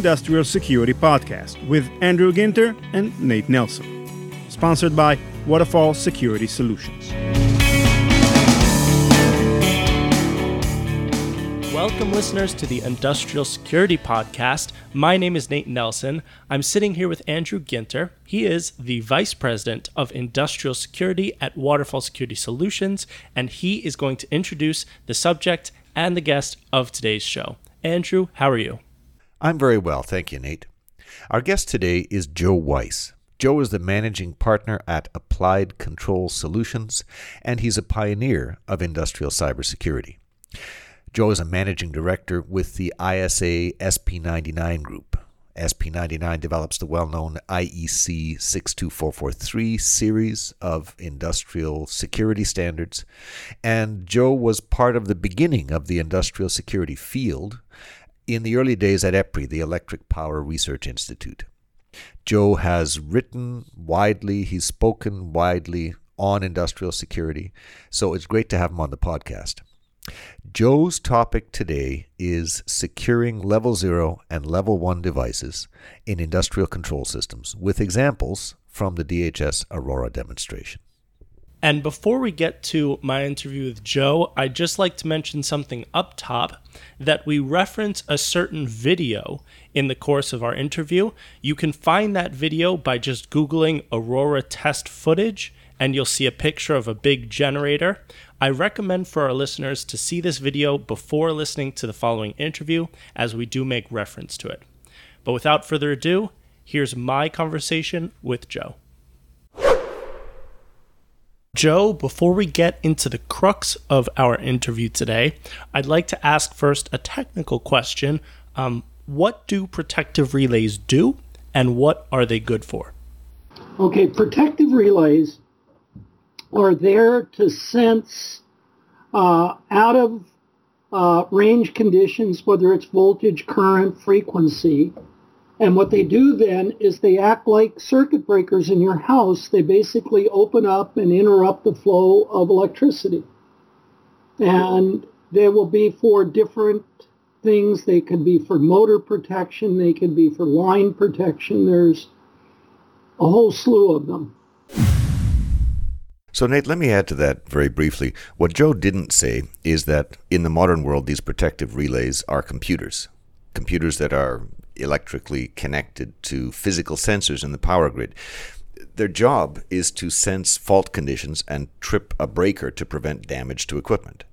Industrial Security Podcast with Andrew Ginter and Nate Nelson. Sponsored by Waterfall Security Solutions. Welcome, listeners, to the Industrial Security Podcast. My name is Nate Nelson. I'm sitting here with Andrew Ginter. He is the Vice President of Industrial Security at Waterfall Security Solutions, and he is going to introduce the subject and the guest of today's show. Andrew, how are you? I'm very well, thank you, Nate. Our guest today is Joe Weiss. Joe is the managing partner at Applied Control Solutions, and he's a pioneer of industrial cybersecurity. Joe is a managing director with the ISA SP99 group. SP99 develops the well known IEC 62443 series of industrial security standards, and Joe was part of the beginning of the industrial security field in the early days at EPRI, the Electric Power Research Institute. Joe has written widely, he's spoken widely on industrial security, so it's great to have him on the podcast. Joe's topic today is securing level 0 and level 1 devices in industrial control systems with examples from the DHS Aurora demonstration. And before we get to my interview with Joe, I'd just like to mention something up top that we reference a certain video in the course of our interview. You can find that video by just Googling Aurora test footage, and you'll see a picture of a big generator. I recommend for our listeners to see this video before listening to the following interview, as we do make reference to it. But without further ado, here's my conversation with Joe. Joe, before we get into the crux of our interview today, I'd like to ask first a technical question. Um, what do protective relays do, and what are they good for? Okay, protective relays are there to sense uh, out of uh, range conditions, whether it's voltage, current, frequency, and what they do then is they act like circuit breakers in your house. They basically open up and interrupt the flow of electricity. And they will be for different things. They could be for motor protection. They could be for line protection. There's a whole slew of them. So, Nate, let me add to that very briefly. What Joe didn't say is that in the modern world, these protective relays are computers. Computers that are electrically connected to physical sensors in the power grid. Their job is to sense fault conditions and trip a breaker to prevent damage to equipment.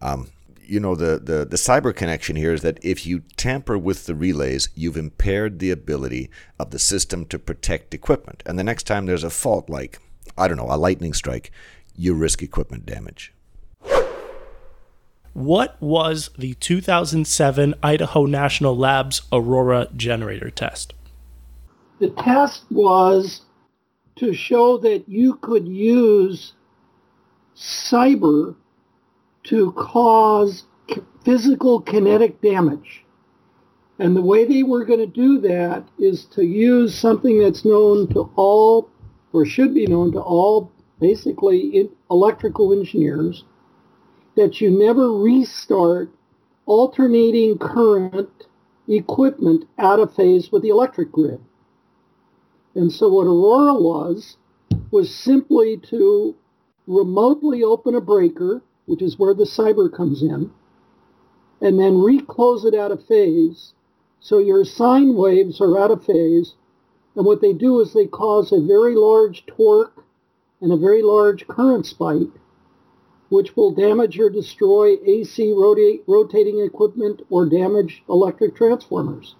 Um, you know, the, the, the cyber connection here is that if you tamper with the relays, you've impaired the ability of the system to protect equipment. And the next time there's a fault, like, I don't know, a lightning strike, you risk equipment damage. What was the 2007 Idaho National Labs Aurora generator test? The test was to show that you could use cyber to cause physical kinetic damage. And the way they were going to do that is to use something that's known to all, or should be known to all, basically electrical engineers, that you never restart alternating current equipment out of phase with the electric grid. And so what Aurora was, was simply to remotely open a breaker, which is where the cyber comes in, and then reclose it out of phase. So your sine waves are out of phase. And what they do is they cause a very large torque and a very large current spike which will damage or destroy AC rota- rotating equipment or damage electric transformers.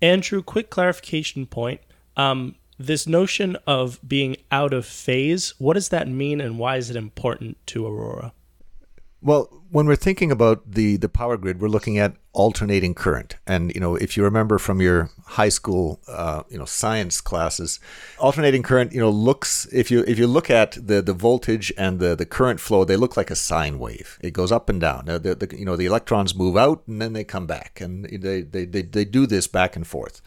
Andrew, quick clarification point. Um, this notion of being out of phase, what does that mean and why is it important to Aurora? Well, when we're thinking about the the power grid, we're looking at alternating current, and you know, if you remember from your high school, uh, you know, science classes, alternating current, you know, looks if you if you look at the the voltage and the the current flow, they look like a sine wave. It goes up and down. Now, the, the you know the electrons move out and then they come back, and they they they, they do this back and forth,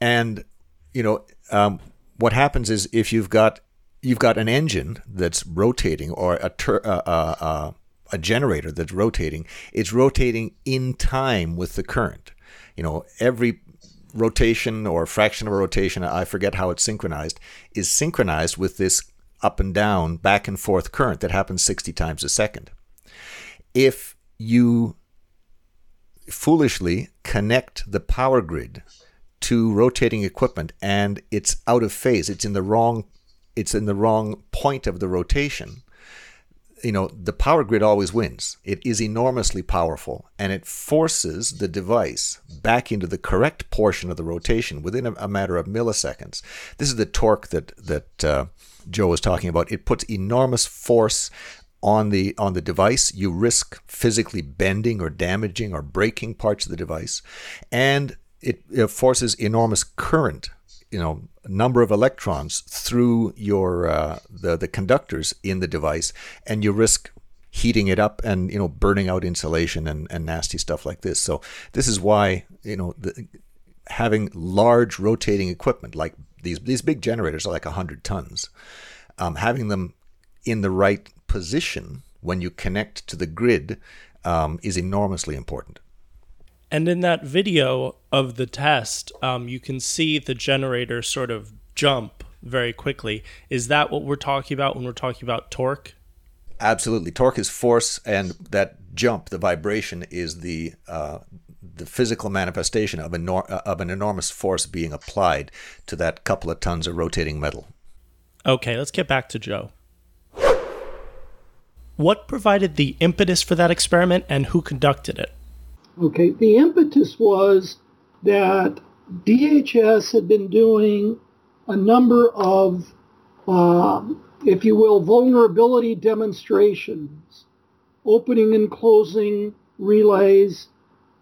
and you know, um, what happens is if you've got you've got an engine that's rotating or a tur- uh, uh, uh a generator that's rotating, it's rotating in time with the current. you know, every rotation or fraction of a rotation, I forget how it's synchronized, is synchronized with this up and down, back and forth current that happens 60 times a second. If you foolishly connect the power grid to rotating equipment and it's out of phase, it's in the wrong it's in the wrong point of the rotation, you know, the power grid always wins. It is enormously powerful and it forces the device back into the correct portion of the rotation within a, a matter of milliseconds. This is the torque that that uh, Joe was talking about. It puts enormous force on the on the device. You risk physically bending or damaging or breaking parts of the device, and it, it forces enormous current you know number of electrons through your uh, the the conductors in the device, and you risk heating it up and you know burning out insulation and, and nasty stuff like this. So this is why you know the, having large rotating equipment like these these big generators are like hundred tons, um, having them in the right position when you connect to the grid um, is enormously important. And in that video of the test, um, you can see the generator sort of jump very quickly. Is that what we're talking about when we're talking about torque? Absolutely. Torque is force, and that jump, the vibration, is the uh, the physical manifestation of, enor- of an enormous force being applied to that couple of tons of rotating metal. Okay, let's get back to Joe. What provided the impetus for that experiment and who conducted it? Okay, the impetus was that DHS had been doing a number of, uh, if you will, vulnerability demonstrations, opening and closing relays,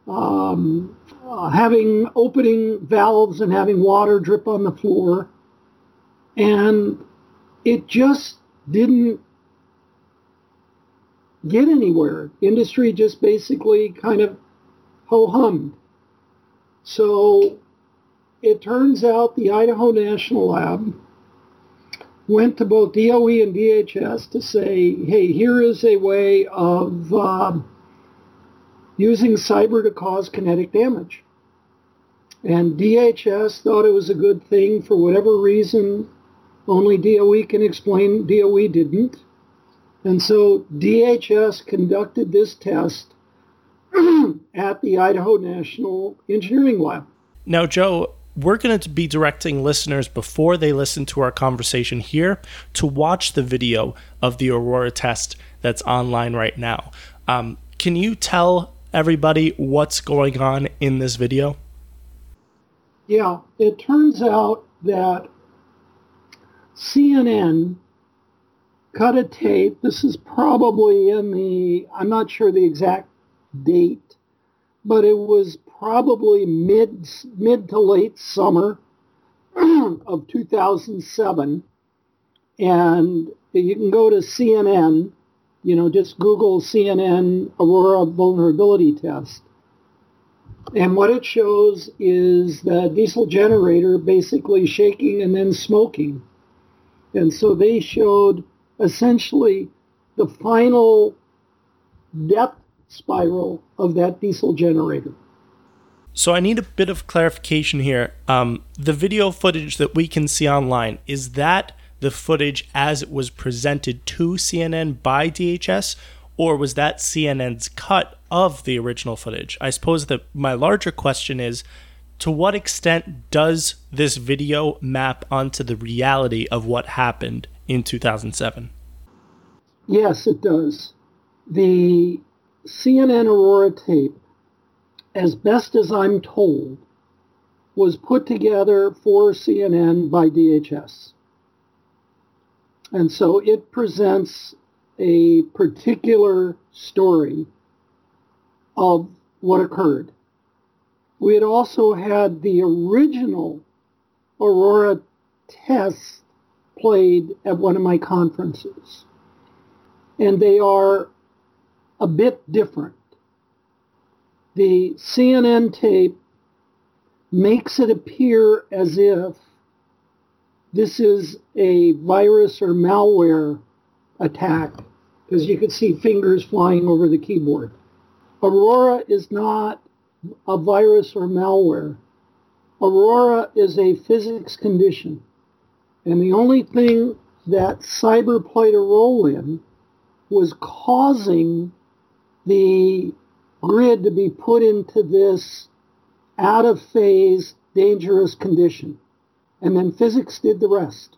um, uh, having opening valves and having water drip on the floor. And it just didn't get anywhere. Industry just basically kind of ho hummed. So it turns out the Idaho National Lab went to both DOE and DHS to say, hey, here is a way of um, using cyber to cause kinetic damage. And DHS thought it was a good thing for whatever reason. Only DOE can explain. DOE didn't. And so DHS conducted this test at the Idaho National Engineering Lab. Now, Joe, we're going to be directing listeners before they listen to our conversation here to watch the video of the Aurora test that's online right now. Um, can you tell everybody what's going on in this video? Yeah, it turns out that CNN cut a tape. This is probably in the, I'm not sure the exact date, but it was probably mid mid to late summer of 2007 and you can go to CNN you know just google CNN aurora vulnerability test. And what it shows is the diesel generator basically shaking and then smoking. And so they showed essentially the final depth spiral of that diesel generator. So I need a bit of clarification here. Um, the video footage that we can see online is that the footage as it was presented to CNN by DHS, or was that CNN's cut of the original footage? I suppose that my larger question is to what extent does this video map onto the reality of what happened in 2007? Yes, it does. The CNN Aurora tape, as best as I'm told, was put together for CNN by DHS. And so it presents a particular story of what occurred. We had also had the original Aurora test played at one of my conferences. And they are a bit different. The CNN tape makes it appear as if this is a virus or malware attack because you could see fingers flying over the keyboard. Aurora is not a virus or malware. Aurora is a physics condition. And the only thing that cyber played a role in was causing the grid to be put into this out of phase, dangerous condition. And then physics did the rest.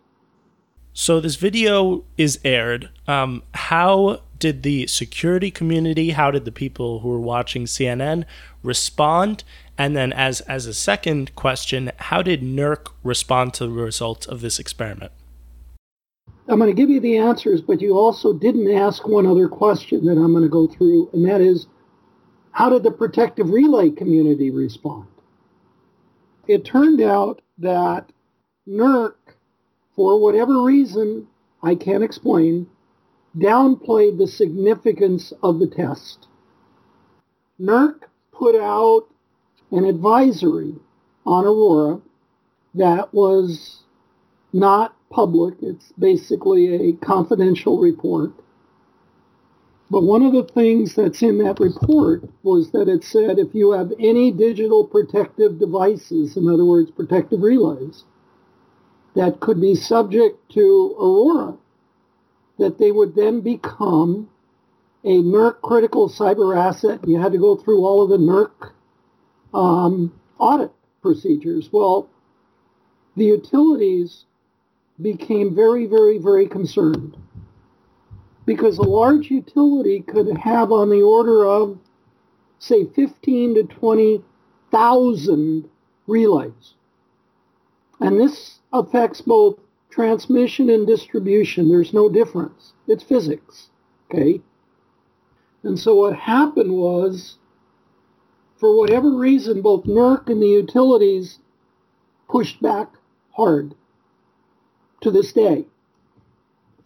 So this video is aired. Um, how did the security community, how did the people who were watching CNN respond? And then, as as a second question, how did NERC respond to the results of this experiment? I'm going to give you the answers, but you also didn't ask one other question that I'm going to go through, and that is, how did the protective relay community respond? It turned out that NERC for whatever reason I can't explain, downplayed the significance of the test. NERC put out an advisory on Aurora that was not public. It's basically a confidential report. But one of the things that's in that report was that it said if you have any digital protective devices, in other words, protective relays, that could be subject to Aurora, that they would then become a NERC critical cyber asset. You had to go through all of the NERC um, audit procedures. Well, the utilities became very, very, very concerned because a large utility could have on the order of, say, 15 to 20,000 relays. And this affects both transmission and distribution. There's no difference. It's physics. Okay? And so what happened was, for whatever reason, both NERC and the utilities pushed back hard to this day.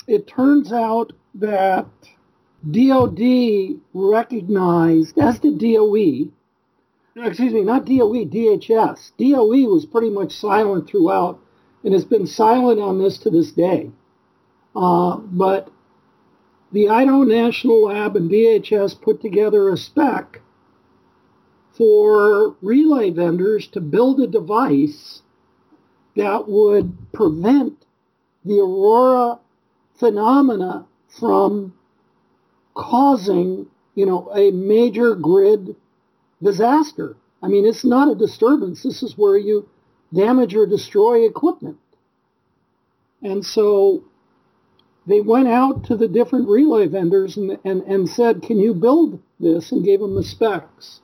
It turns out that DOD recognized, as did DOE, excuse me, not DOE, DHS. DOE was pretty much silent throughout and has been silent on this to this day. Uh, but the Idaho National Lab and DHS put together a spec for relay vendors to build a device that would prevent the aurora phenomena from causing, you know, a major grid disaster. I mean, it's not a disturbance. This is where you damage or destroy equipment. And so they went out to the different relay vendors and, and, and said, can you build this? And gave them the specs.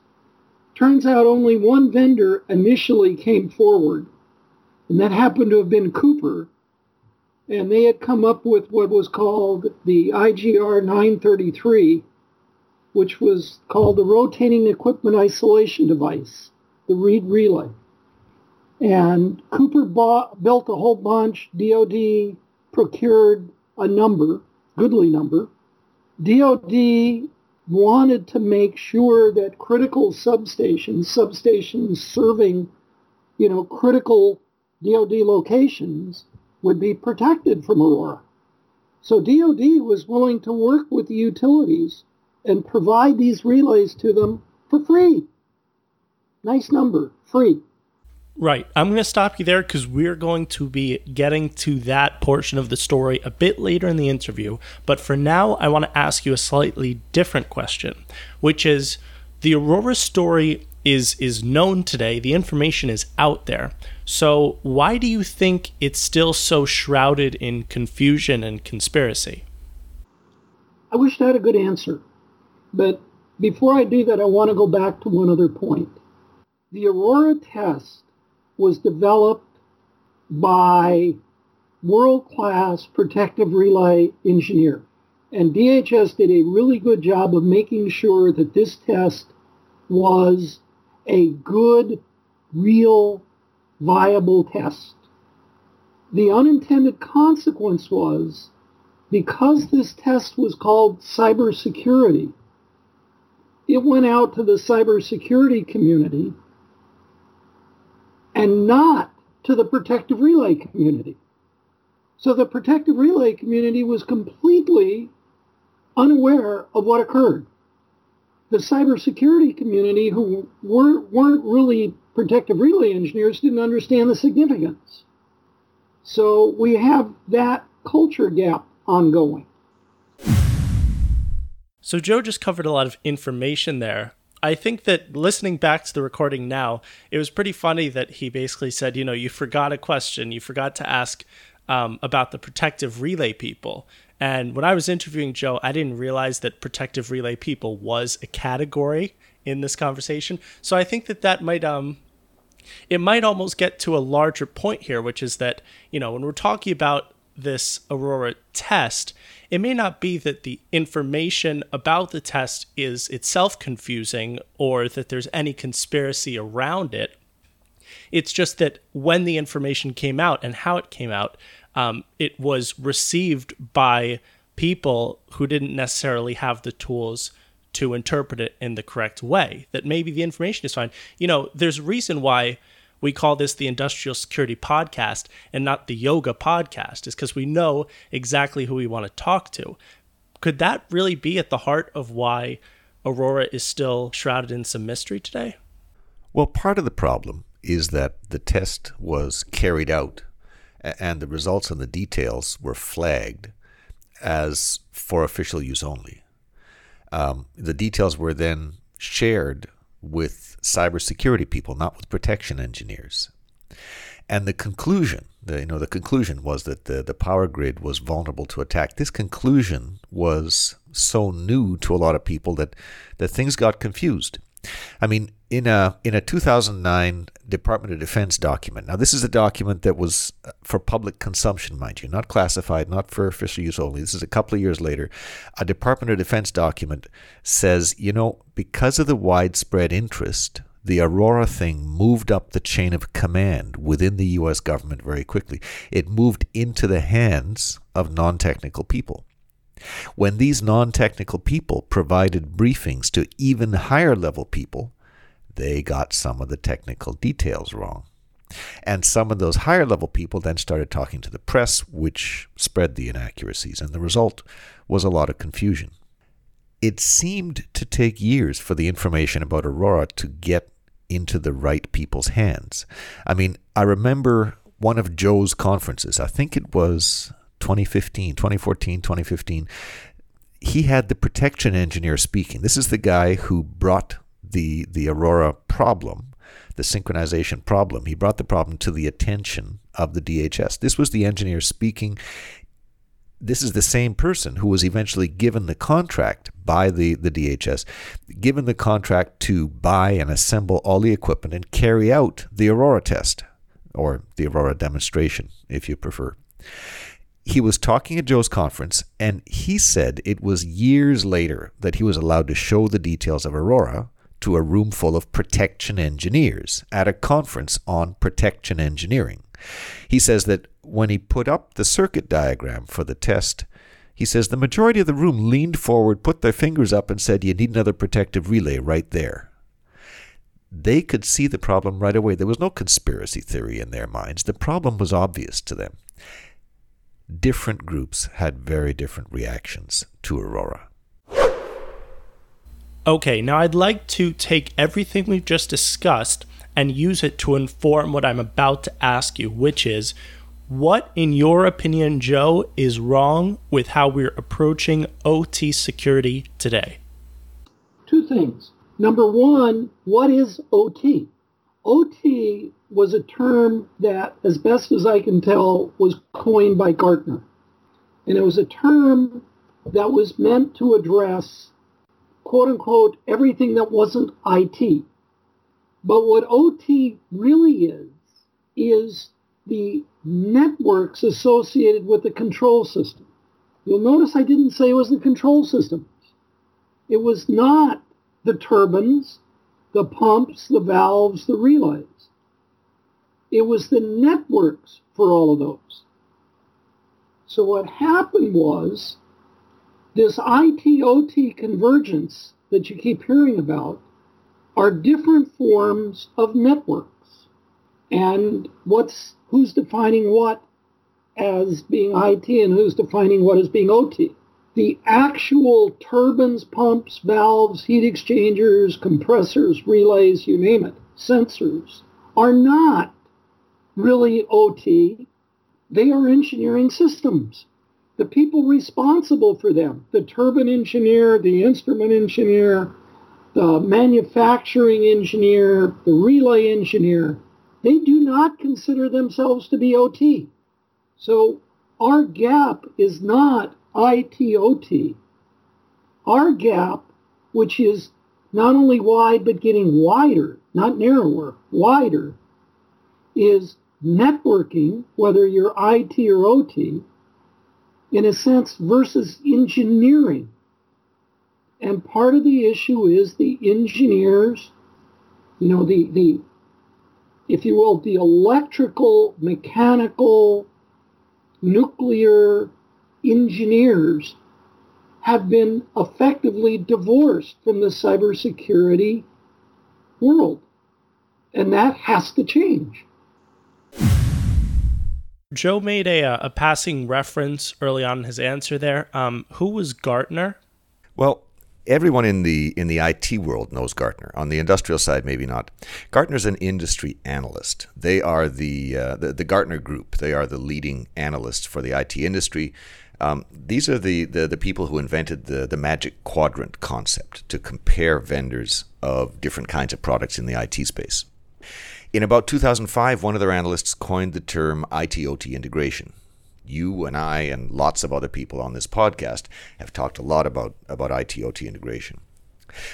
Turns out only one vendor initially came forward, and that happened to have been Cooper. And they had come up with what was called the IGR 933, which was called the Rotating Equipment Isolation Device, the REID Relay. And Cooper bought, built a whole bunch. DOD procured a number, goodly number. DOD wanted to make sure that critical substations, substations serving, you know, critical DOD locations would be protected from Aurora. So DOD was willing to work with the utilities and provide these relays to them for free. Nice number, free. Right. I'm going to stop you there because we're going to be getting to that portion of the story a bit later in the interview. But for now, I want to ask you a slightly different question, which is the Aurora story is is known today. The information is out there. So why do you think it's still so shrouded in confusion and conspiracy? I wish I had a good answer. But before I do that, I want to go back to one other point. The Aurora test was developed by world-class protective relay engineer. And DHS did a really good job of making sure that this test was a good, real, viable test. The unintended consequence was because this test was called cybersecurity, it went out to the cybersecurity community and not to the protective relay community. So the protective relay community was completely unaware of what occurred. The cybersecurity community who weren't, weren't really protective relay engineers didn't understand the significance. So we have that culture gap ongoing. So Joe just covered a lot of information there. I think that listening back to the recording now, it was pretty funny that he basically said, you know, you forgot a question, you forgot to ask um, about the protective relay people. And when I was interviewing Joe, I didn't realize that protective relay people was a category in this conversation. So I think that that might um it might almost get to a larger point here, which is that, you know, when we're talking about this Aurora test, it may not be that the information about the test is itself confusing or that there's any conspiracy around it. It's just that when the information came out and how it came out, um, it was received by people who didn't necessarily have the tools to interpret it in the correct way. That maybe the information is fine. You know, there's a reason why we call this the industrial security podcast and not the yoga podcast, is because we know exactly who we want to talk to. Could that really be at the heart of why Aurora is still shrouded in some mystery today? Well, part of the problem is that the test was carried out and the results and the details were flagged as for official use only. Um, the details were then shared with cybersecurity people, not with protection engineers. And the conclusion, the, you know, the conclusion was that the, the power grid was vulnerable to attack. This conclusion was so new to a lot of people that, that things got confused. I mean, in a in a 2009 Department of Defense document. Now, this is a document that was uh, for public consumption, mind you, not classified, not for official use only. This is a couple of years later. A Department of Defense document says, you know, because of the widespread interest, the Aurora thing moved up the chain of command within the U.S. government very quickly. It moved into the hands of non technical people. When these non technical people provided briefings to even higher level people, they got some of the technical details wrong. And some of those higher level people then started talking to the press, which spread the inaccuracies, and the result was a lot of confusion. It seemed to take years for the information about Aurora to get into the right people's hands. I mean, I remember one of Joe's conferences, I think it was 2015, 2014, 2015, he had the protection engineer speaking. This is the guy who brought the the Aurora problem, the synchronization problem. He brought the problem to the attention of the DHS. This was the engineer speaking. This is the same person who was eventually given the contract by the, the DHS, given the contract to buy and assemble all the equipment and carry out the Aurora test, or the Aurora demonstration, if you prefer he was talking at Joe's conference, and he said it was years later that he was allowed to show the details of Aurora to a room full of protection engineers at a conference on protection engineering. He says that when he put up the circuit diagram for the test, he says the majority of the room leaned forward, put their fingers up, and said, You need another protective relay right there. They could see the problem right away. There was no conspiracy theory in their minds. The problem was obvious to them different groups had very different reactions to Aurora. Okay, now I'd like to take everything we've just discussed and use it to inform what I'm about to ask you, which is what, in your opinion, Joe, is wrong with how we're approaching OT security today? Two things. Number one, what is OT? OT was a term that, as best as I can tell, was coined by Gartner. And it was a term that was meant to address, quote unquote, everything that wasn't IT. But what OT really is, is the networks associated with the control system. You'll notice I didn't say it was the control systems. It was not the turbines, the pumps, the valves, the relays. It was the networks for all of those. So what happened was this IT-OT convergence that you keep hearing about are different forms of networks. And what's who's defining what as being IT and who's defining what as being OT. The actual turbines, pumps, valves, heat exchangers, compressors, relays, you name it, sensors, are not really OT. They are engineering systems. The people responsible for them, the turbine engineer, the instrument engineer, the manufacturing engineer, the relay engineer, they do not consider themselves to be OT. So our gap is not ITOT. Our gap, which is not only wide but getting wider, not narrower, wider, is networking, whether you're IT or OT, in a sense, versus engineering. And part of the issue is the engineers, you know, the, the if you will, the electrical, mechanical, nuclear engineers have been effectively divorced from the cybersecurity world. And that has to change. Joe made a, a passing reference early on in his answer there. Um, who was Gartner? Well, everyone in the in the IT world knows Gartner. On the industrial side, maybe not. Gartner's an industry analyst. They are the, uh, the the Gartner Group. They are the leading analysts for the IT industry. Um, these are the, the, the people who invented the, the magic quadrant concept to compare vendors of different kinds of products in the IT space. In about 2005, one of their analysts coined the term IT-OT integration. You and I and lots of other people on this podcast have talked a lot about, about IT-OT integration.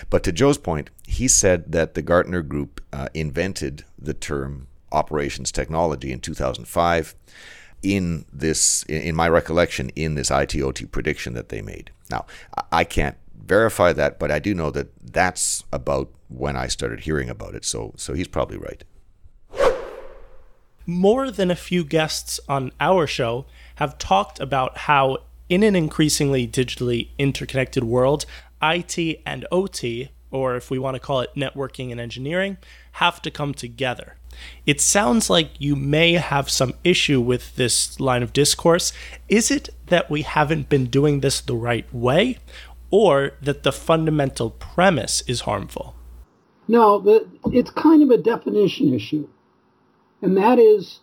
But to Joe's point, he said that the Gartner Group uh, invented the term operations technology in 2005 in this, in my recollection, in this ITOT prediction that they made. Now, I can't verify that, but I do know that that's about when I started hearing about it. So, so he's probably right. More than a few guests on our show have talked about how, in an increasingly digitally interconnected world, IT and OT, or if we want to call it networking and engineering, have to come together. It sounds like you may have some issue with this line of discourse. Is it that we haven't been doing this the right way, or that the fundamental premise is harmful? No, the, it's kind of a definition issue. And that is,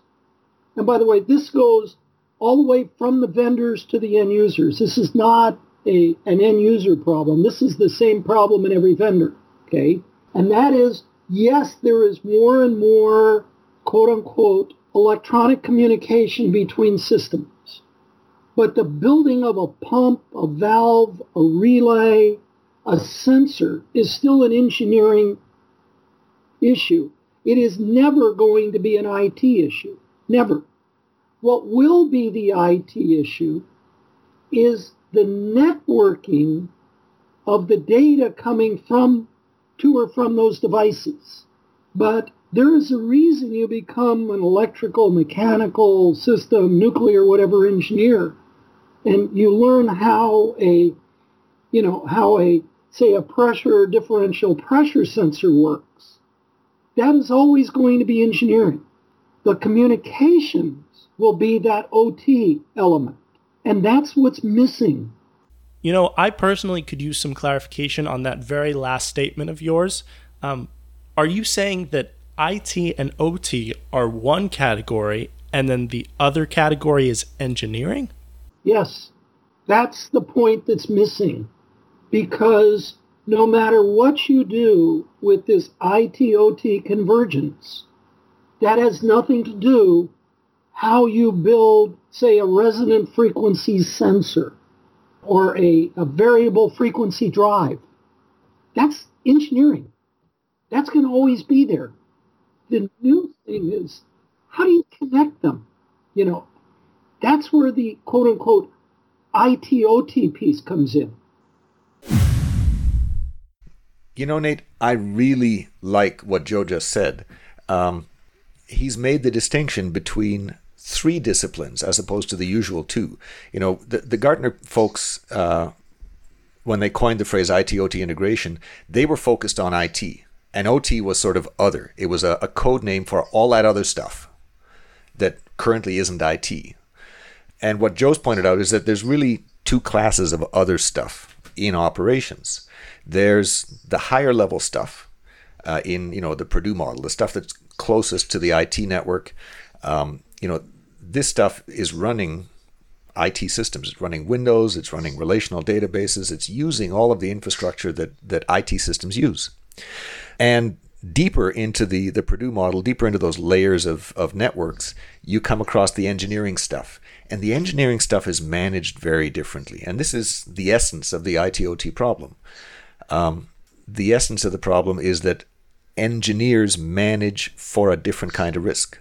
and by the way, this goes all the way from the vendors to the end users. This is not a, an end user problem. This is the same problem in every vendor. Okay. And that is yes, there is more and more, quote unquote, electronic communication between systems. But the building of a pump, a valve, a relay, a sensor is still an engineering issue. It is never going to be an IT issue. Never. What will be the IT issue is the networking of the data coming from to or from those devices. But there is a reason you become an electrical, mechanical system, nuclear, whatever engineer, and you learn how a, you know, how a, say, a pressure differential pressure sensor works. That is always going to be engineering. The communications will be that OT element. And that's what's missing you know, I personally could use some clarification on that very last statement of yours. Um, are you saying that IT and OT are one category and then the other category is engineering? Yes. That's the point that's missing. Because no matter what you do with this IT OT convergence, that has nothing to do how you build, say, a resonant frequency sensor or a, a variable frequency drive. That's engineering. That's going to always be there. The new thing is, how do you connect them? You know, that's where the quote unquote ITOT piece comes in. You know, Nate, I really like what Joe just said. Um, he's made the distinction between three disciplines as opposed to the usual two. You know, the, the Gartner folks, uh, when they coined the phrase IT-OT integration, they were focused on IT. And OT was sort of other. It was a, a code name for all that other stuff that currently isn't IT. And what Joe's pointed out is that there's really two classes of other stuff in operations. There's the higher level stuff uh, in you know the Purdue model, the stuff that's closest to the IT network. Um, you know, this stuff is running IT systems. It's running Windows. It's running relational databases. It's using all of the infrastructure that that IT systems use. And deeper into the, the Purdue model, deeper into those layers of, of networks, you come across the engineering stuff. And the engineering stuff is managed very differently. And this is the essence of the ITOT problem. Um, the essence of the problem is that engineers manage for a different kind of risk.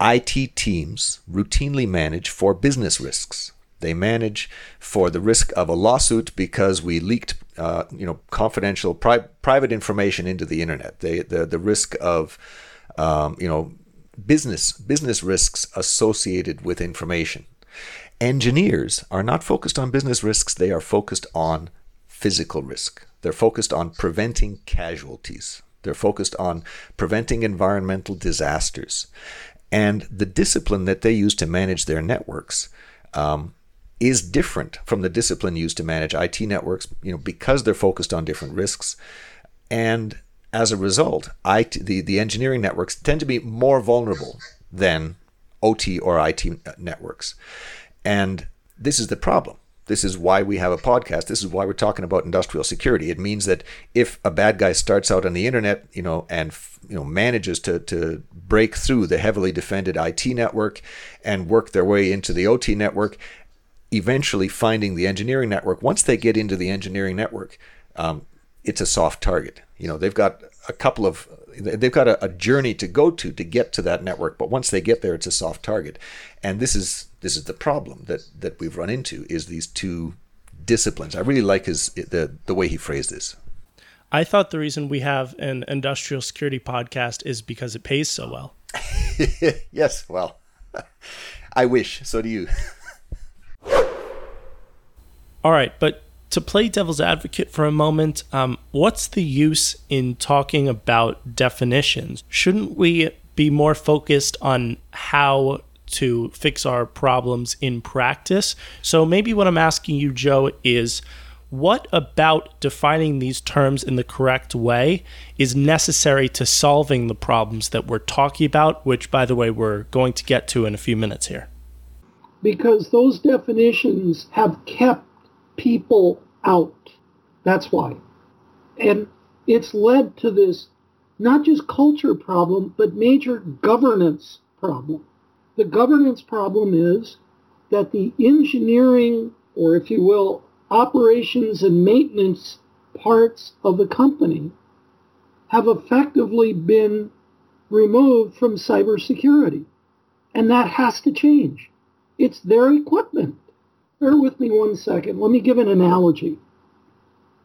IT teams routinely manage for business risks. They manage for the risk of a lawsuit because we leaked, uh, you know, confidential pri- private information into the internet. They, the the risk of, um, you know, business business risks associated with information. Engineers are not focused on business risks. They are focused on physical risk. They're focused on preventing casualties. They're focused on preventing environmental disasters. And the discipline that they use to manage their networks um, is different from the discipline used to manage IT networks, you know, because they're focused on different risks. And as a result, IT, the, the engineering networks tend to be more vulnerable than OT or IT networks. And this is the problem. This is why we have a podcast. This is why we're talking about industrial security. It means that if a bad guy starts out on the internet, you know, and you know manages to to break through the heavily defended IT network and work their way into the OT network, eventually finding the engineering network. Once they get into the engineering network, um, it's a soft target. You know, they've got a couple of they've got a, a, journey to go to to get to that network. But once they get there, it's a soft target. And this is this is the problem that that we've run into is these two disciplines. I really like his the the way he phrased this. I thought the reason we have an industrial security podcast is because it pays so well. yes, well, I wish. So do you. All right, but to play devil's advocate for a moment, um, what's the use in talking about definitions? Shouldn't we be more focused on how to fix our problems in practice? So maybe what I'm asking you, Joe, is what about defining these terms in the correct way is necessary to solving the problems that we're talking about, which, by the way, we're going to get to in a few minutes here? Because those definitions have kept people out. That's why. And it's led to this not just culture problem, but major governance problem. The governance problem is that the engineering, or if you will, operations and maintenance parts of the company have effectively been removed from cybersecurity. And that has to change. It's their equipment. Bear with me one second. Let me give an analogy.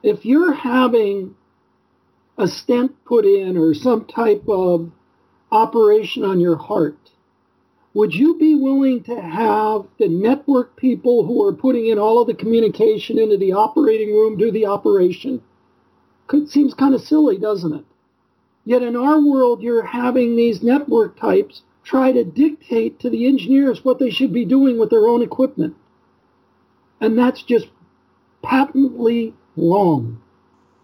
If you're having a stent put in or some type of operation on your heart, would you be willing to have the network people who are putting in all of the communication into the operating room do the operation? It seems kind of silly, doesn't it? Yet in our world, you're having these network types try to dictate to the engineers what they should be doing with their own equipment. And that's just patently wrong.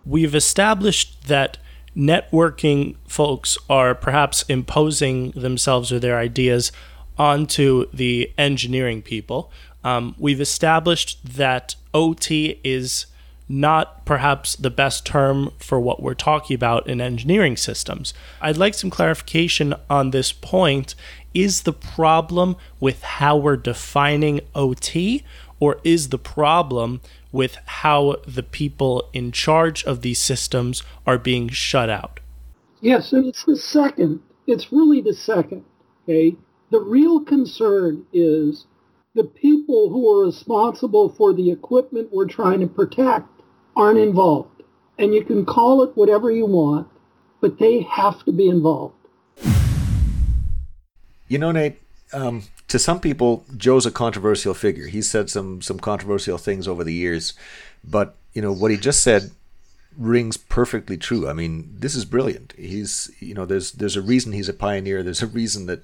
We've established that networking folks are perhaps imposing themselves or their ideas onto the engineering people. Um, we've established that OT is not perhaps the best term for what we're talking about in engineering systems. I'd like some clarification on this point. Is the problem with how we're defining OT, or is the problem with how the people in charge of these systems are being shut out? Yes, and it's the second. It's really the second. Okay. The real concern is the people who are responsible for the equipment we're trying to protect aren't involved. And you can call it whatever you want, but they have to be involved. You know, Nate, um, to some people, Joe's a controversial figure. He's said some some controversial things over the years, but you know what he just said rings perfectly true. I mean, this is brilliant. He's you know there's there's a reason he's a pioneer. There's a reason that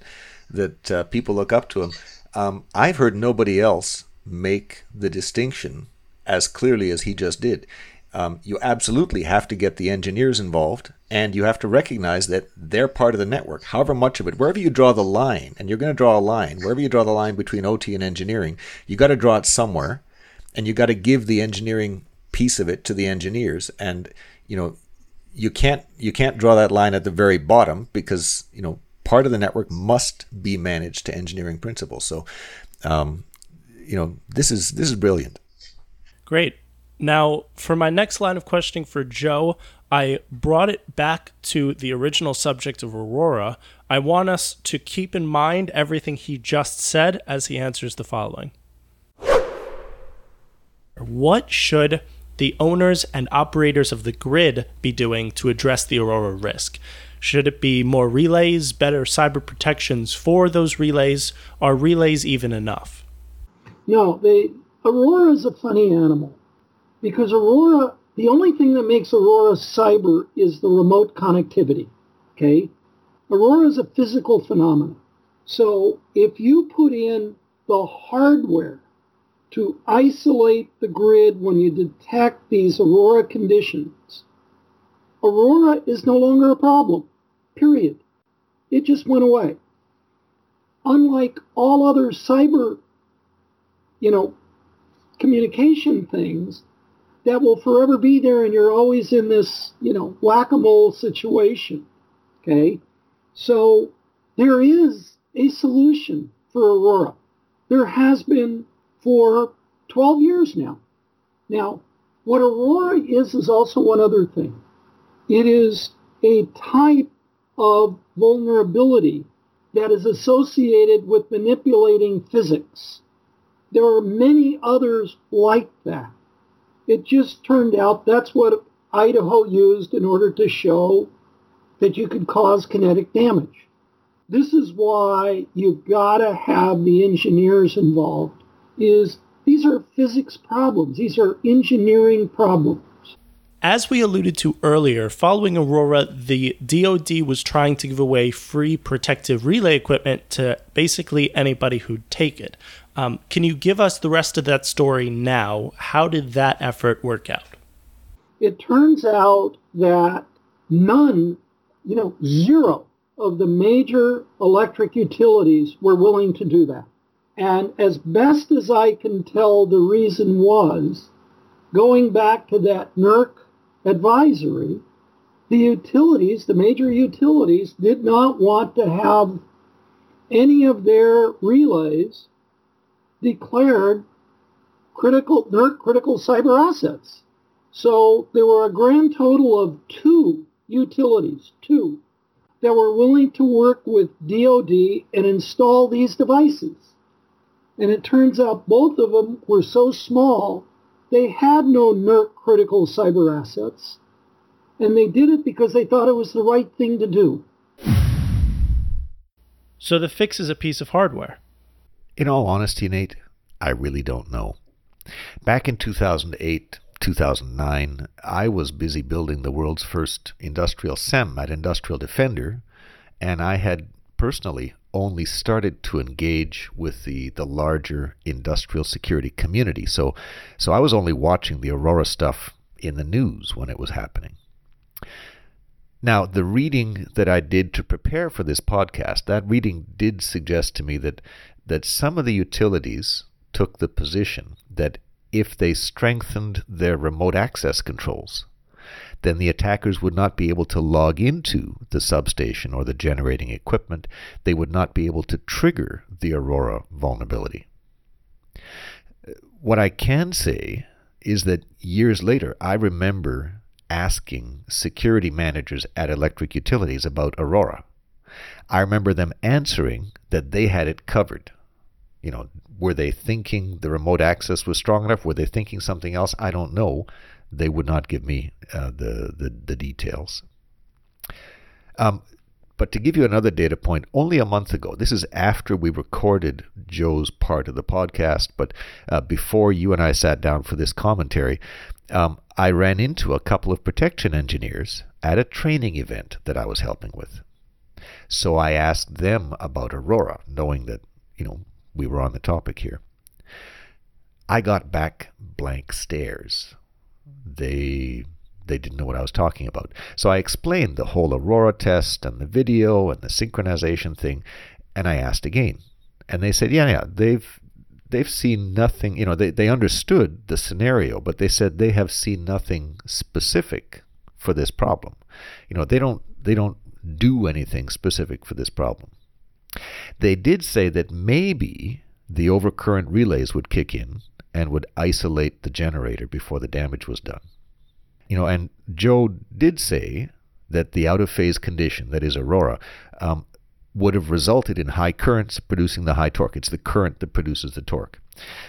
that uh, people look up to him. Um, I've heard nobody else make the distinction as clearly as he just did. Um, you absolutely have to get the engineers involved and you have to recognize that they're part of the network, however much of it. Wherever you draw the line, and you're going to draw a line, wherever you draw the line between OT and engineering, you got to draw it somewhere and you got to give the engineering piece of it to the engineers. And, you know, you can't you can't draw that line at the very bottom because you know part of the network must be managed to engineering principles. So, um, you know, this is this is brilliant. Great. Now, for my next line of questioning for Joe, I brought it back to the original subject of Aurora. I want us to keep in mind everything he just said as he answers the following. What should the owners and operators of the grid be doing to address the Aurora risk? Should it be more relays, better cyber protections for those relays? Are relays even enough? No, they, Aurora is a funny animal because Aurora, the only thing that makes Aurora cyber is the remote connectivity. Okay? Aurora is a physical phenomenon. So if you put in the hardware to isolate the grid when you detect these aurora conditions, aurora is no longer a problem, period. It just went away. Unlike all other cyber, you know, communication things that will forever be there and you're always in this, you know, whack-a-mole situation. Okay? So there is a solution for Aurora. There has been for 12 years now. Now, what Aurora is is also one other thing. It is a type of vulnerability that is associated with manipulating physics. There are many others like that. It just turned out that's what Idaho used in order to show that you could cause kinetic damage. This is why you've got to have the engineers involved is these are physics problems. These are engineering problems. As we alluded to earlier, following Aurora, the DoD was trying to give away free protective relay equipment to basically anybody who'd take it. Um, can you give us the rest of that story now? How did that effort work out? It turns out that none, you know, zero of the major electric utilities were willing to do that. And as best as I can tell, the reason was going back to that NERC advisory, the utilities, the major utilities, did not want to have any of their relays declared critical NERC critical cyber assets. So there were a grand total of two utilities, two, that were willing to work with DoD and install these devices. And it turns out both of them were so small, they had no NERC critical cyber assets. And they did it because they thought it was the right thing to do. So the fix is a piece of hardware. In all honesty, Nate, I really don't know. Back in 2008, 2009, I was busy building the world's first industrial SEM at Industrial Defender, and I had personally only started to engage with the, the larger industrial security community. So, so I was only watching the Aurora stuff in the news when it was happening. Now, the reading that I did to prepare for this podcast, that reading did suggest to me that that some of the utilities took the position that if they strengthened their remote access controls, then the attackers would not be able to log into the substation or the generating equipment. They would not be able to trigger the Aurora vulnerability. What I can say is that years later, I remember asking security managers at electric utilities about Aurora. I remember them answering that they had it covered. You know, were they thinking the remote access was strong enough? Were they thinking something else? I don't know they would not give me uh, the, the, the details. Um, but to give you another data point, only a month ago, this is after we recorded Joe's part of the podcast, but uh, before you and I sat down for this commentary, um, I ran into a couple of protection engineers at a training event that I was helping with. So I asked them about Aurora, knowing that, you know, we were on the topic here. I got back blank stares. They they didn't know what I was talking about. So I explained the whole Aurora test and the video and the synchronization thing, and I asked again. And they said, yeah, yeah, they've they've seen nothing, you know, they, they understood the scenario, but they said they have seen nothing specific for this problem. You know, they don't they don't do anything specific for this problem. They did say that maybe the overcurrent relays would kick in and would isolate the generator before the damage was done. You know, and Joe did say that the out of phase condition, that is Aurora, um, would have resulted in high currents producing the high torque. It's the current that produces the torque.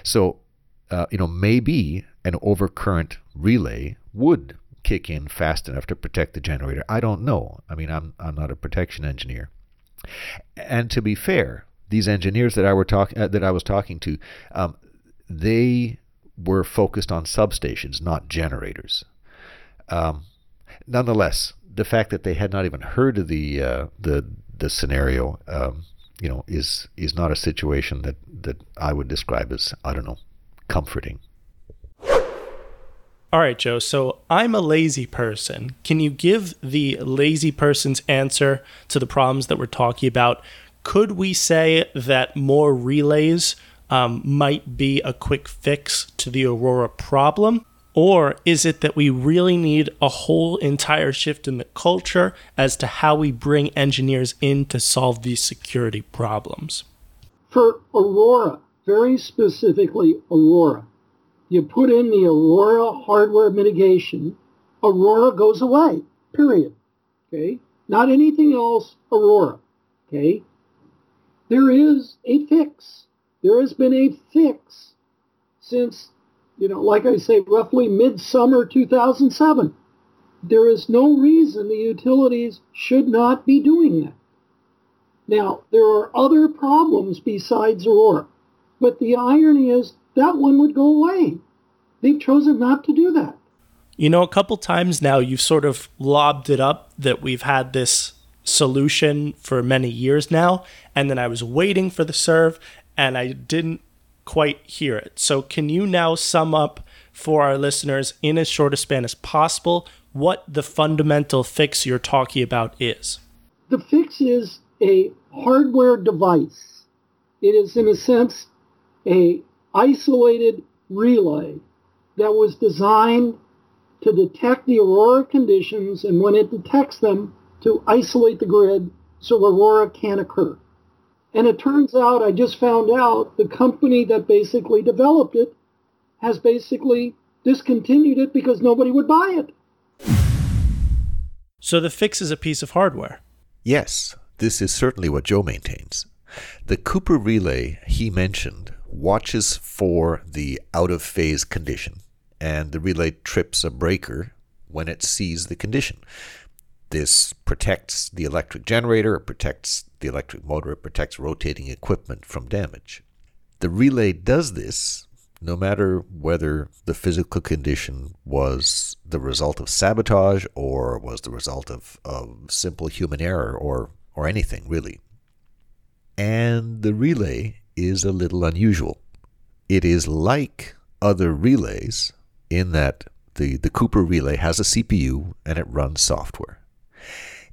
So, uh, you know, maybe an overcurrent relay would kick in fast enough to protect the generator. I don't know. I mean, I'm I'm not a protection engineer. And to be fair, these engineers that I were talk uh, that I was talking to, um, they were focused on substations, not generators. Um, nonetheless, the fact that they had not even heard of the uh, the the scenario, um, you know, is is not a situation that that I would describe as I don't know, comforting. All right, Joe. So I'm a lazy person. Can you give the lazy person's answer to the problems that we're talking about? Could we say that more relays um, might be a quick fix to the Aurora problem? Or is it that we really need a whole entire shift in the culture as to how we bring engineers in to solve these security problems? For Aurora, very specifically Aurora, you put in the Aurora hardware mitigation, Aurora goes away, period. Okay? Not anything else, Aurora. Okay? There is a fix. There has been a fix since you know, like I say, roughly midsummer 2007. There is no reason the utilities should not be doing that. Now, there are other problems besides Aurora, but the irony is that one would go away. They've chosen not to do that. You know, a couple times now you've sort of lobbed it up that we've had this solution for many years now, and then I was waiting for the serve and I didn't quite hear it. So, can you now sum up for our listeners in as short a span as possible what the fundamental fix you're talking about is? The fix is a hardware device. It is, in a sense, a isolated relay that was designed to detect the aurora conditions and when it detects them to isolate the grid so aurora can't occur. And it turns out, I just found out, the company that basically developed it has basically discontinued it because nobody would buy it. So the fix is a piece of hardware. Yes, this is certainly what Joe maintains. The Cooper relay he mentioned watches for the out of phase condition, and the relay trips a breaker when it sees the condition. This protects the electric generator, it protects the electric motor, it protects rotating equipment from damage. The relay does this no matter whether the physical condition was the result of sabotage or was the result of, of simple human error or, or anything really. And the relay is a little unusual. It is like other relays in that the, the Cooper relay has a CPU and it runs software.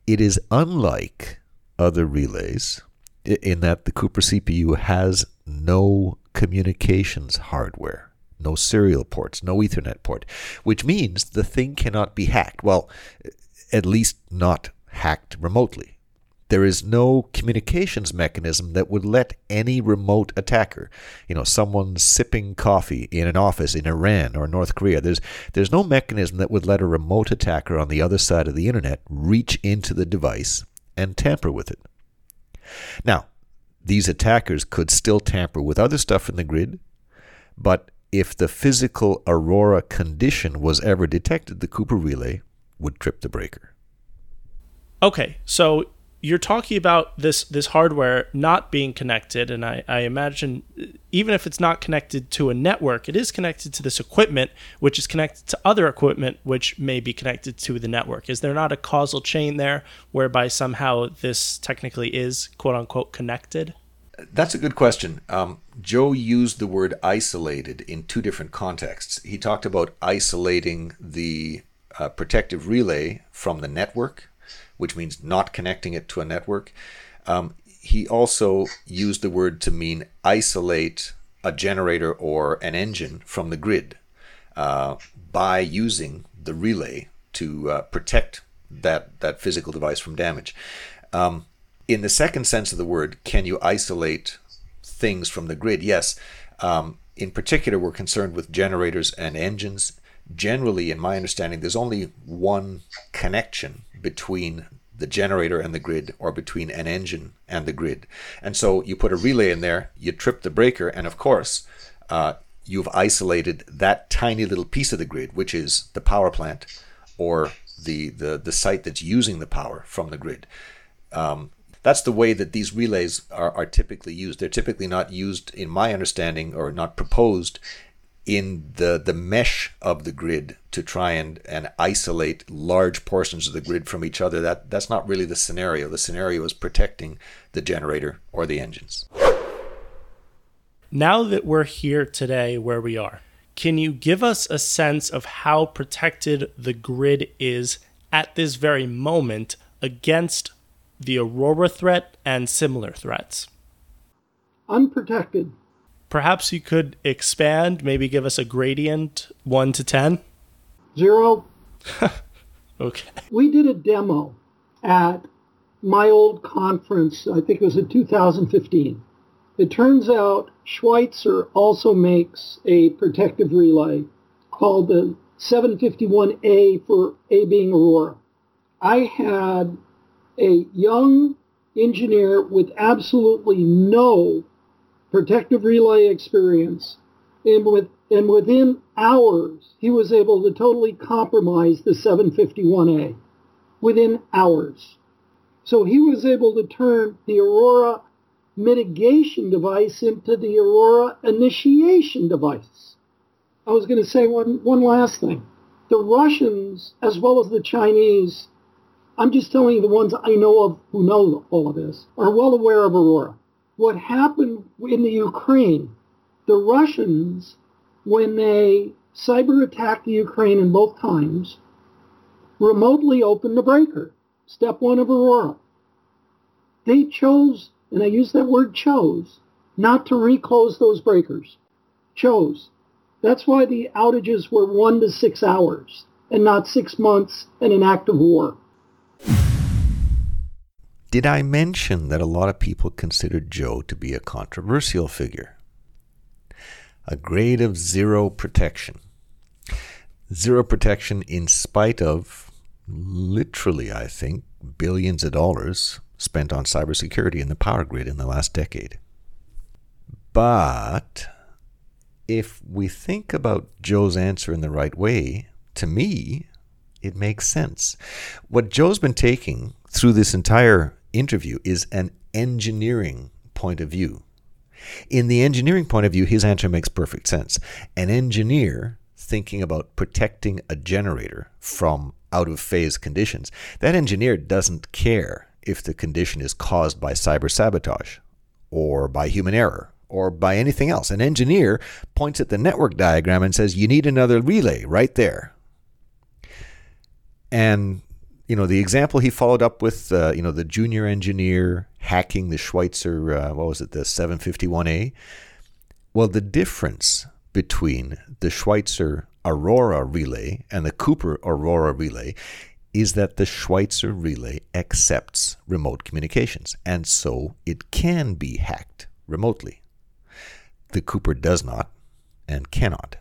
It is unlike other relays in that the Cooper CPU has no communications hardware, no serial ports, no Ethernet port, which means the thing cannot be hacked. Well, at least not hacked remotely. There is no communications mechanism that would let any remote attacker, you know, someone sipping coffee in an office in Iran or North Korea, there's there's no mechanism that would let a remote attacker on the other side of the internet reach into the device and tamper with it. Now, these attackers could still tamper with other stuff in the grid, but if the physical aurora condition was ever detected, the Cooper relay would trip the breaker. Okay, so you're talking about this this hardware not being connected, and I, I imagine even if it's not connected to a network, it is connected to this equipment, which is connected to other equipment, which may be connected to the network. Is there not a causal chain there whereby somehow this technically is quote unquote connected? That's a good question. Um, Joe used the word isolated in two different contexts. He talked about isolating the uh, protective relay from the network, which means not connecting it to a network. Um, he also used the word to mean isolate a generator or an engine from the grid uh, by using the relay to uh, protect that, that physical device from damage. Um, in the second sense of the word, can you isolate things from the grid? Yes. Um, in particular, we're concerned with generators and engines. Generally, in my understanding, there's only one connection between the generator and the grid or between an engine and the grid. And so you put a relay in there, you trip the breaker, and of course, uh, you've isolated that tiny little piece of the grid, which is the power plant or the, the, the site that's using the power from the grid. Um, that's the way that these relays are, are typically used. They're typically not used, in my understanding, or not proposed in the, the mesh of the grid to try and, and isolate large portions of the grid from each other. That that's not really the scenario. The scenario is protecting the generator or the engines. Now that we're here today where we are, can you give us a sense of how protected the grid is at this very moment against the Aurora threat and similar threats? Unprotected. Perhaps you could expand, maybe give us a gradient 1 to 10? Zero. okay. We did a demo at my old conference, I think it was in 2015. It turns out Schweitzer also makes a protective relay called the 751A for A being Aurora. I had a young engineer with absolutely no protective relay experience, and, with, and within hours, he was able to totally compromise the 751A. Within hours. So he was able to turn the Aurora mitigation device into the Aurora initiation device. I was going to say one, one last thing. The Russians, as well as the Chinese, I'm just telling you the ones I know of who know all of this, are well aware of Aurora. What happened in the Ukraine, the Russians, when they cyber attacked the Ukraine in both times, remotely opened the breaker, step one of Aurora. They chose, and I use that word chose, not to reclose those breakers. Chose. That's why the outages were one to six hours and not six months and an act of war. Did I mention that a lot of people considered Joe to be a controversial figure? A grade of zero protection. Zero protection in spite of, literally, I think, billions of dollars spent on cybersecurity in the power grid in the last decade. But if we think about Joe's answer in the right way, to me, it makes sense. What Joe's been taking through this entire interview is an engineering point of view. In the engineering point of view, his answer makes perfect sense. An engineer thinking about protecting a generator from out of phase conditions, that engineer doesn't care if the condition is caused by cyber sabotage or by human error or by anything else. An engineer points at the network diagram and says, You need another relay right there. And you know, the example he followed up with, uh, you know, the junior engineer hacking the Schweitzer, uh, what was it, the 751A? Well, the difference between the Schweitzer Aurora relay and the Cooper Aurora relay is that the Schweitzer relay accepts remote communications, and so it can be hacked remotely. The Cooper does not and cannot.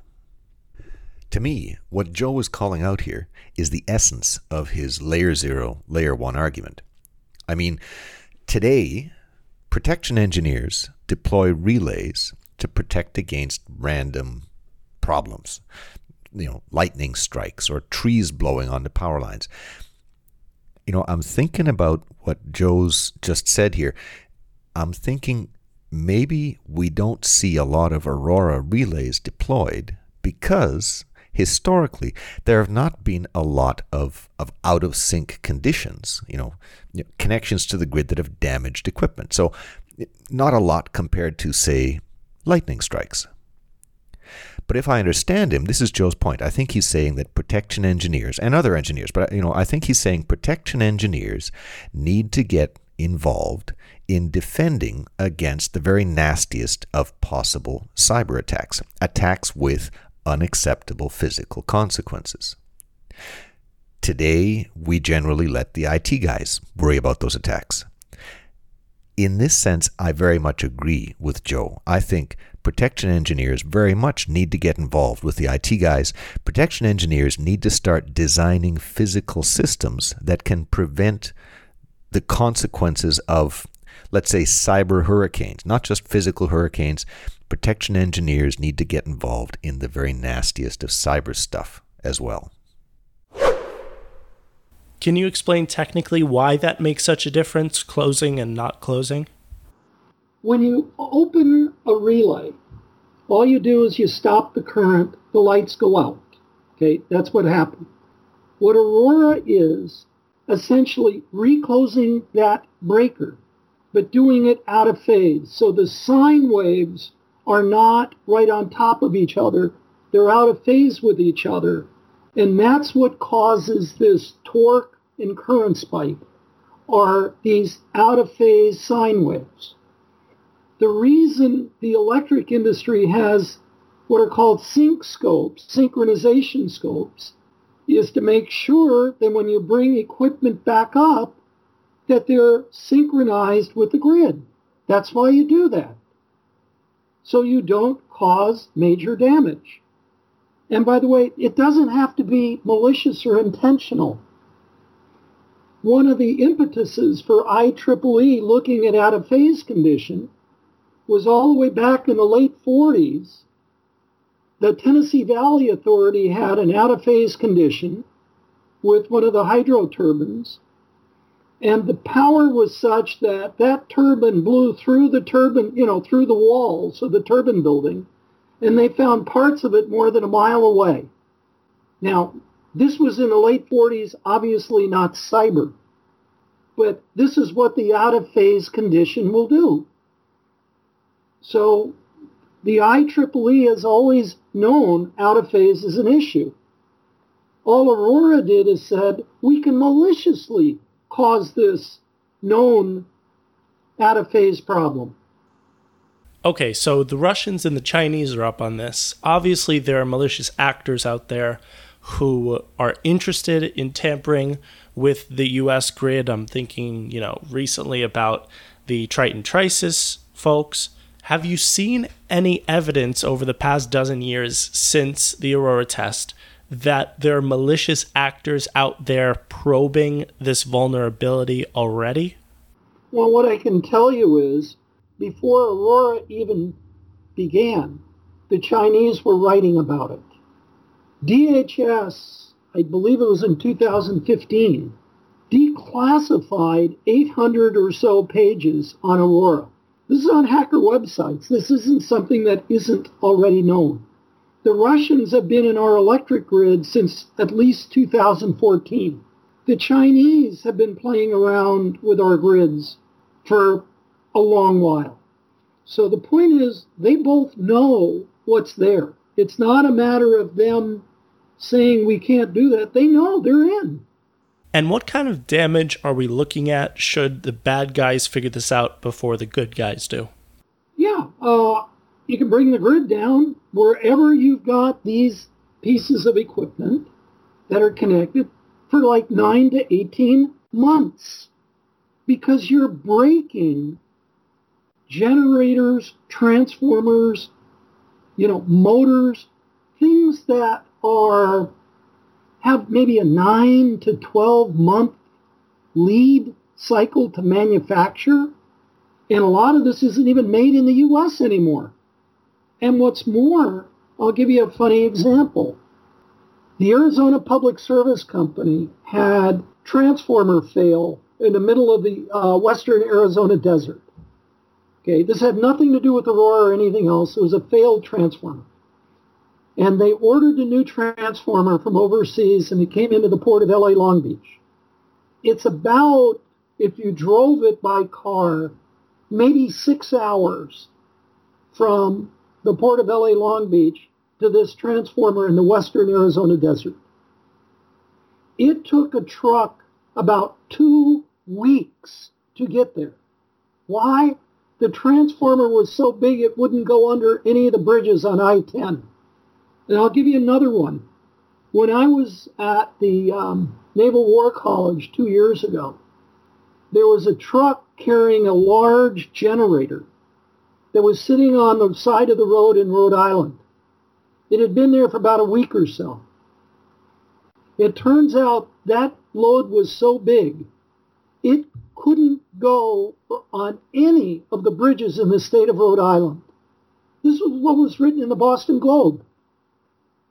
To me, what Joe is calling out here is the essence of his layer zero, layer one argument. I mean, today, protection engineers deploy relays to protect against random problems, you know, lightning strikes or trees blowing onto power lines. You know, I'm thinking about what Joe's just said here. I'm thinking maybe we don't see a lot of Aurora relays deployed because historically, there have not been a lot of, of out of sync conditions, you know, connections to the grid that have damaged equipment. So Not a lot compared to, say, lightning strikes. But if I understand him, this is Joe's point. I think he's saying that protection engineers and other engineers, but you know, I think he's saying protection engineers need to get involved in defending against the very nastiest of possible cyber attacks, attacks with unacceptable physical consequences. Today, we generally let the IT guys worry about those attacks. In this sense, I very much agree with Joe. I think protection engineers very much need to get involved with the IT guys. Protection engineers need to start designing physical systems that can prevent the consequences of, let's say, cyber hurricanes, not just physical hurricanes. Protection engineers need to get involved in the very nastiest of cyber stuff as well. Can you explain technically why that makes such a difference, closing and not closing? When you open a relay, all you do is you stop the current, the lights go out. Okay, that's what happened. What Aurora is, essentially reclosing that breaker, but doing it out of phase. So the sine waves are not right on top of each other. They're out of phase with each other. And that's what causes this torque and current spike are these out of phase sine waves. The reason the electric industry has what are called sync scopes, synchronization scopes, is to make sure that when you bring equipment back up, that they're synchronized with the grid. That's why you do that. So you don't cause major damage. And by the way, it doesn't have to be malicious or intentional. One of the impetuses for IEEE looking at out of phase condition was all the way back in the late 40s. The Tennessee Valley Authority had an out of phase condition with one of the hydro turbines. And the power was such that that turbine blew through the turbine, you know, through the walls of the turbine building, and they found parts of it more than a mile away. Now, this was in the late 40s, obviously not cyber. But this is what the out of phase condition will do. So the IEEE has always known out of phase is an issue. All Aurora did is said, we can maliciously cause this known out of phase problem. Okay, so the Russians and the Chinese are up on this. Obviously, there are malicious actors out there who are interested in tampering with the US grid. I'm thinking, you know, recently about the Triton Trisis folks. Have you seen any evidence over the past dozen years since the Aurora test that there are malicious actors out there probing this vulnerability already? Well, what I can tell you is before Aurora even began, the Chinese were writing about it. DHS, I believe it was in 2015, declassified 800 or so pages on Aurora. This is on hacker websites. This isn't something that isn't already known. The Russians have been in our electric grid since at least 2014. The Chinese have been playing around with our grids for a long while. So the point is, they both know what's there. It's not a matter of them saying we can't do that, they know they're in. And what kind of damage are we looking at should the bad guys figure this out before the good guys do? Yeah, uh, you can bring the grid down wherever you've got these pieces of equipment that are connected for like 9 to 18 months because you're breaking generators, transformers, you know, motors, things that are have maybe a 9 to 12 month lead cycle to manufacture. And a lot of this isn't even made in the US anymore. And what's more, I'll give you a funny example. The Arizona Public Service Company had transformer fail in the middle of the uh, western Arizona desert. Okay, this had nothing to do with Aurora or anything else. It was a failed transformer and they ordered a new transformer from overseas and it came into the port of LA Long Beach. It's about, if you drove it by car, maybe six hours from the port of LA Long Beach to this transformer in the western Arizona desert. It took a truck about two weeks to get there. Why? The transformer was so big it wouldn't go under any of the bridges on I-10. And I'll give you another one. When I was at the um, Naval War College two years ago, there was a truck carrying a large generator that was sitting on the side of the road in Rhode Island. It had been there for about a week or so. It turns out that load was so big, it couldn't go on any of the bridges in the state of Rhode Island. This was what was written in the Boston Globe.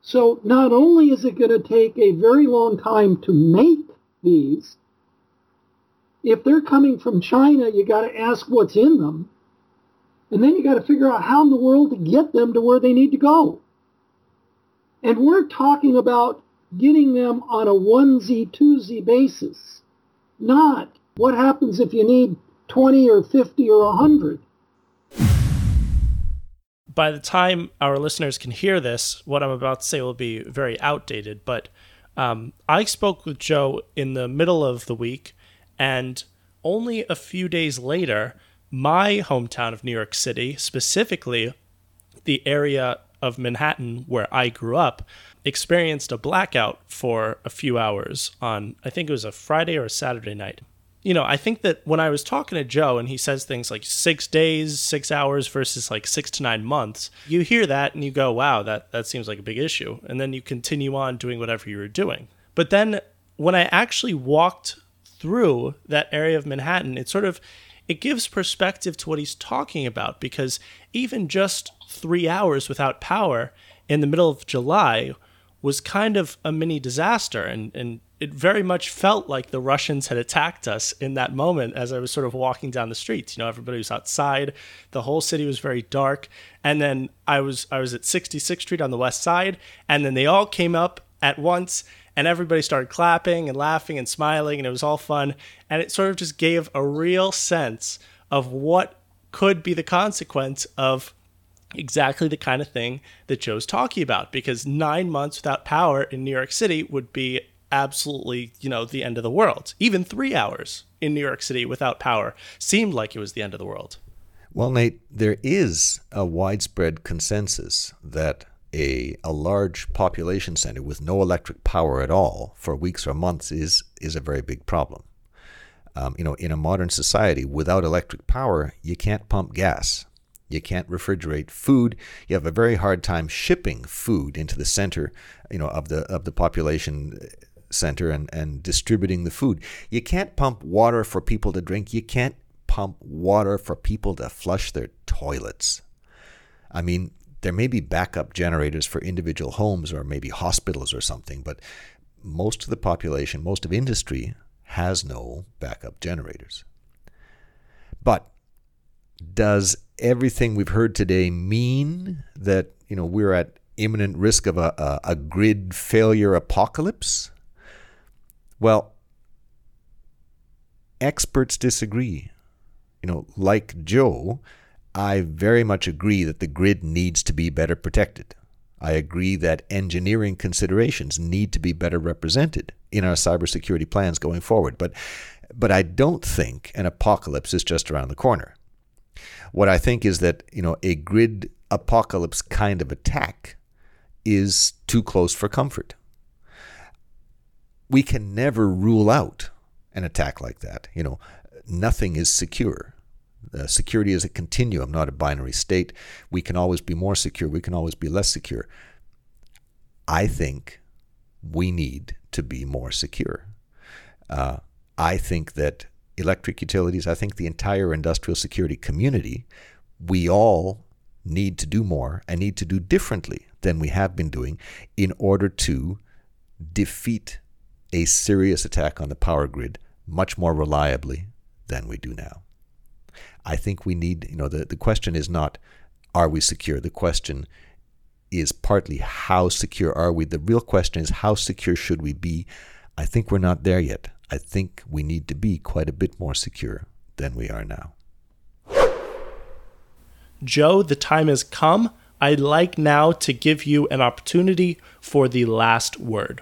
So not only is it going to take a very long time to make these, if they're coming from China, you got to ask what's in them. And then you got to figure out how in the world to get them to where they need to go. And we're talking about getting them on a onesie, twosie basis, not what happens if you need 20 or 50 or 100. By the time our listeners can hear this, what I'm about to say will be very outdated, but um, I spoke with Joe in the middle of the week, and only a few days later, my hometown of New York City, specifically the area of Manhattan where I grew up, experienced a blackout for a few hours on, I think it was a Friday or a Saturday night. You know, I think that when I was talking to Joe and he says things like six days, six hours versus like six to nine months, you hear that and you go, wow, that, that seems like a big issue. And then you continue on doing whatever you were doing. But then when I actually walked through that area of Manhattan, it sort of it gives perspective to what he's talking about because even just three hours without power in the middle of July was kind of a mini disaster. And, and it very much felt like the Russians had attacked us in that moment as I was sort of walking down the streets. You know, everybody was outside, the whole city was very dark. And then I was I was at 66th Street on the west side, and then they all came up at once and everybody started clapping and laughing and smiling and it was all fun and it sort of just gave a real sense of what could be the consequence of exactly the kind of thing that Joe's talking about because 9 months without power in New York City would be absolutely, you know, the end of the world. Even 3 hours in New York City without power seemed like it was the end of the world. Well, Nate, there is a widespread consensus that a, a large population center with no electric power at all for weeks or months is, is a very big problem. Um, you know, in a modern society, without electric power, you can't pump gas. You can't refrigerate food. You have a very hard time shipping food into the center, you know, of the of the population center and, and distributing the food. You can't pump water for people to drink. You can't pump water for people to flush their toilets. I mean, there may be backup generators for individual homes or maybe hospitals or something, but most of the population, most of industry has no backup generators. But does everything we've heard today mean that you know we're at imminent risk of a, a, a grid failure apocalypse? Well, experts disagree. You know, like Joe, I very much agree that the grid needs to be better protected. I agree that engineering considerations need to be better represented in our cybersecurity plans going forward. But, but I don't think an apocalypse is just around the corner. What I think is that you know a grid apocalypse kind of attack is too close for comfort. We can never rule out an attack like that. You know, nothing is secure. Uh, security is a continuum, not a binary state. We can always be more secure. We can always be less secure. I think we need to be more secure. Uh, I think that electric utilities, I think the entire industrial security community, we all need to do more and need to do differently than we have been doing in order to defeat a serious attack on the power grid much more reliably than we do now. I think we need, you know, the, the question is not are we secure? The question is partly how secure are we? The real question is how secure should we be? I think we're not there yet. I think we need to be quite a bit more secure than we are now. Joe, the time has come. I'd like now to give you an opportunity for the last word.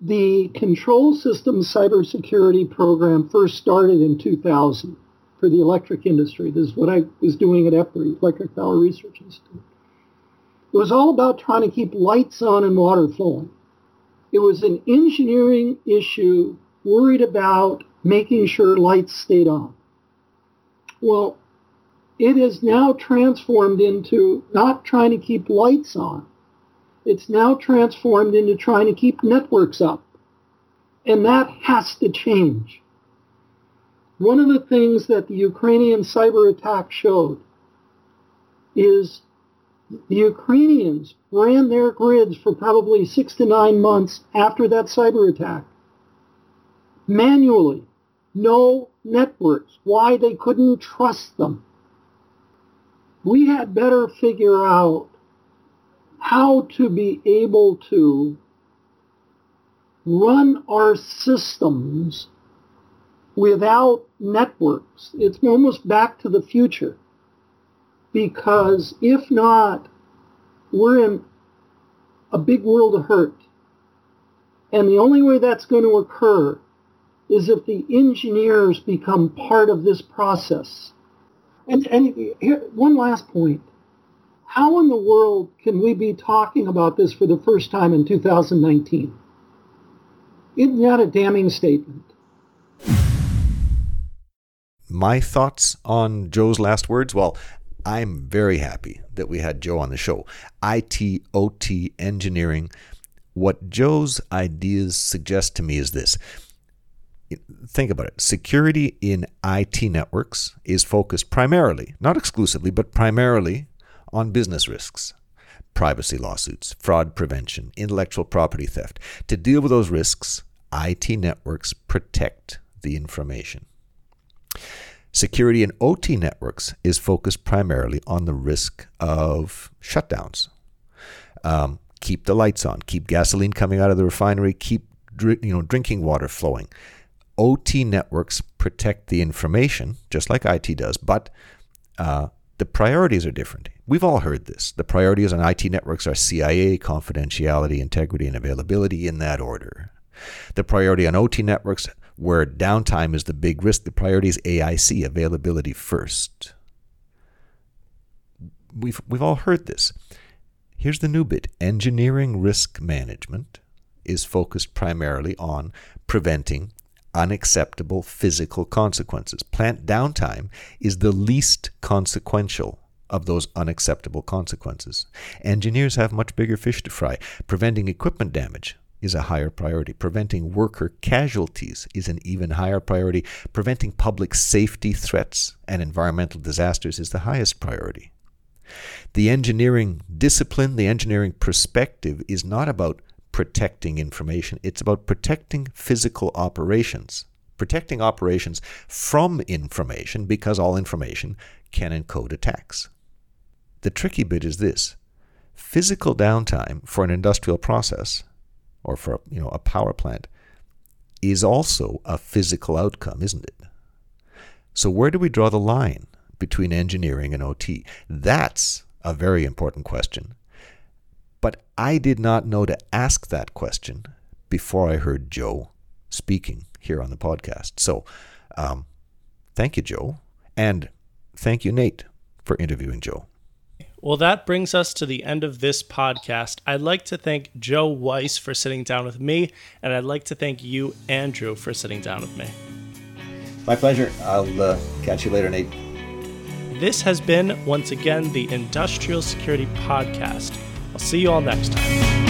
The control system cybersecurity program first started in 2000 for the electric industry. This is what I was doing at EPRI, Electric Power Research Institute. It was all about trying to keep lights on and water flowing. It was an engineering issue worried about making sure lights stayed on. Well, it is now transformed into not trying to keep lights on. It's now transformed into trying to keep networks up. And that has to change. One of the things that the Ukrainian cyber attack showed is the Ukrainians ran their grids for probably six to nine months after that cyber attack. Manually. No networks. Why they couldn't trust them. We had better figure out how to be able to run our systems without networks. It's almost back to the future. Because if not, we're in a big world of hurt. And the only way that's going to occur is if the engineers become part of this process. And, and here, one last point. How in the world can we be talking about this for the first time in 2019? Isn't that a damning statement? My thoughts on Joe's last words? Well, I'm very happy that we had Joe on the show. IT, OT, engineering. What Joe's ideas suggest to me is this. Think about it. Security in IT networks is focused primarily, not exclusively, but primarily on business risks, privacy lawsuits, fraud prevention, intellectual property theft. To deal with those risks, IT networks protect the information. Security in OT networks is focused primarily on the risk of shutdowns. Um, keep the lights on, keep gasoline coming out of the refinery, keep you know drinking water flowing. OT networks protect the information just like IT does, but uh, the priorities are different. We've all heard this. The priorities on IT networks are CIA, confidentiality, integrity, and availability in that order. The priority on OT networks where downtime is the big risk, the priority is AIC, availability first. We've, we've all heard this. Here's the new bit engineering risk management is focused primarily on preventing unacceptable physical consequences. Plant downtime is the least consequential of those unacceptable consequences. Engineers have much bigger fish to fry. Preventing equipment damage, is a higher priority. Preventing worker casualties is an even higher priority. Preventing public safety threats and environmental disasters is the highest priority. The engineering discipline, the engineering perspective is not about protecting information, it's about protecting physical operations. Protecting operations from information because all information can encode attacks. The tricky bit is this physical downtime for an industrial process or for you know a power plant is also a physical outcome, isn't it? So where do we draw the line between engineering and OT? That's a very important question. But I did not know to ask that question before I heard Joe speaking here on the podcast. So um, thank you, Joe. And thank you, Nate, for interviewing Joe. Well, that brings us to the end of this podcast. I'd like to thank Joe Weiss for sitting down with me, and I'd like to thank you, Andrew, for sitting down with me. My pleasure. I'll uh, catch you later, Nate. This has been, once again, the Industrial Security Podcast. I'll see you all next time.